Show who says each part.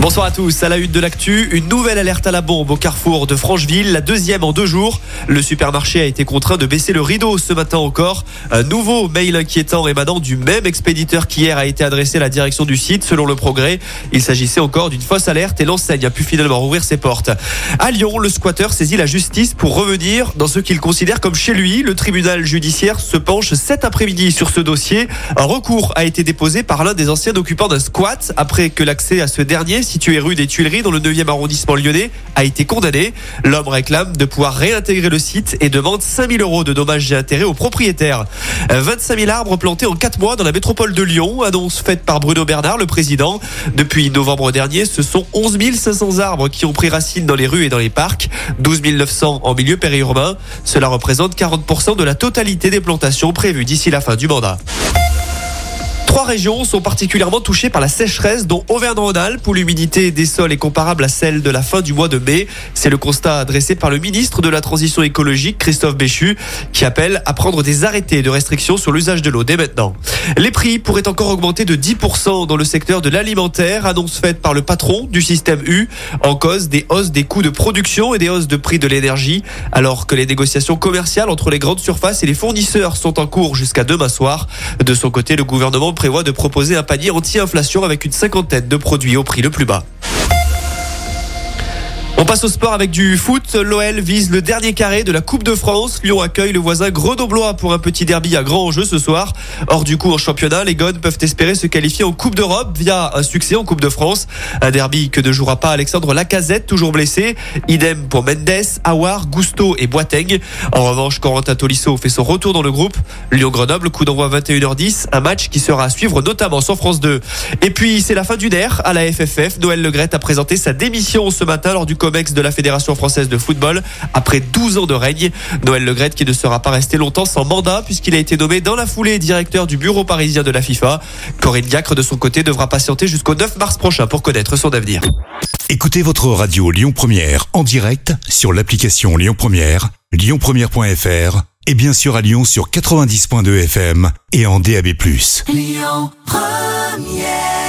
Speaker 1: Bonsoir à tous. À la une de l'actu, une nouvelle alerte à la bombe au carrefour de Francheville, la deuxième en deux jours. Le supermarché a été contraint de baisser le rideau ce matin encore. Un nouveau mail inquiétant émanant du même expéditeur qu'hier a été adressé à la direction du site. Selon le progrès, il s'agissait encore d'une fausse alerte et l'enseigne a pu finalement rouvrir ses portes. À Lyon, le squatteur saisit la justice pour revenir dans ce qu'il considère comme chez lui. Le tribunal judiciaire se penche cet après-midi sur ce dossier. Un recours a été déposé par l'un des anciens occupants d'un squat après que l'accès à ce dernier situé rue des Tuileries dans le 9e arrondissement lyonnais, a été condamné. L'homme réclame de pouvoir réintégrer le site et demande 5000 euros de dommages et intérêts aux propriétaires. 25 000 arbres plantés en 4 mois dans la métropole de Lyon, annonce faite par Bruno Bernard, le président. Depuis novembre dernier, ce sont 11 500 arbres qui ont pris racine dans les rues et dans les parcs, 12 900 en milieu périurbain. Cela représente 40% de la totalité des plantations prévues d'ici la fin du mandat. Trois régions sont particulièrement touchées par la sécheresse, dont Auvergne-Rhône-Alpes, où l'humidité des sols est comparable à celle de la fin du mois de mai. C'est le constat adressé par le ministre de la Transition écologique, Christophe Béchu, qui appelle à prendre des arrêtés de restriction sur l'usage de l'eau dès maintenant. Les prix pourraient encore augmenter de 10% dans le secteur de l'alimentaire, annonce faite par le patron du système U, en cause des hausses des coûts de production et des hausses de prix de l'énergie, alors que les négociations commerciales entre les grandes surfaces et les fournisseurs sont en cours jusqu'à demain soir. De son côté, le gouvernement prévoit de proposer un panier anti-inflation avec une cinquantaine de produits au prix le plus bas. Passe au sport avec du foot. L'OL vise le dernier carré de la Coupe de France. Lyon accueille le voisin Grenoblois pour un petit derby à grand enjeu ce soir. Hors du coup en championnat, les Gones peuvent espérer se qualifier en Coupe d'Europe via un succès en Coupe de France. Un derby que ne jouera pas Alexandre Lacazette, toujours blessé. Idem pour Mendes, Awar, Gusto et Boiteng. En revanche, Corentin Tolisso fait son retour dans le groupe. Lyon-Grenoble, coup d'envoi 21h10. Un match qui sera à suivre notamment sur France 2. Et puis, c'est la fin du nerf à la FFF. Noël Legrette a présenté sa démission ce matin lors du COMEX de la Fédération française de football après 12 ans de règne. Noël Legrette qui ne sera pas resté longtemps sans mandat puisqu'il a été nommé dans la foulée directeur du bureau parisien de la FIFA. Corinne Diacre de son côté devra patienter jusqu'au 9 mars prochain pour connaître son avenir.
Speaker 2: Écoutez votre radio Lyon Première en direct sur l'application Lyon Première, lyonpremière.fr et bien sûr à Lyon sur 90.2 FM et en DAB+.
Speaker 3: Lyon Première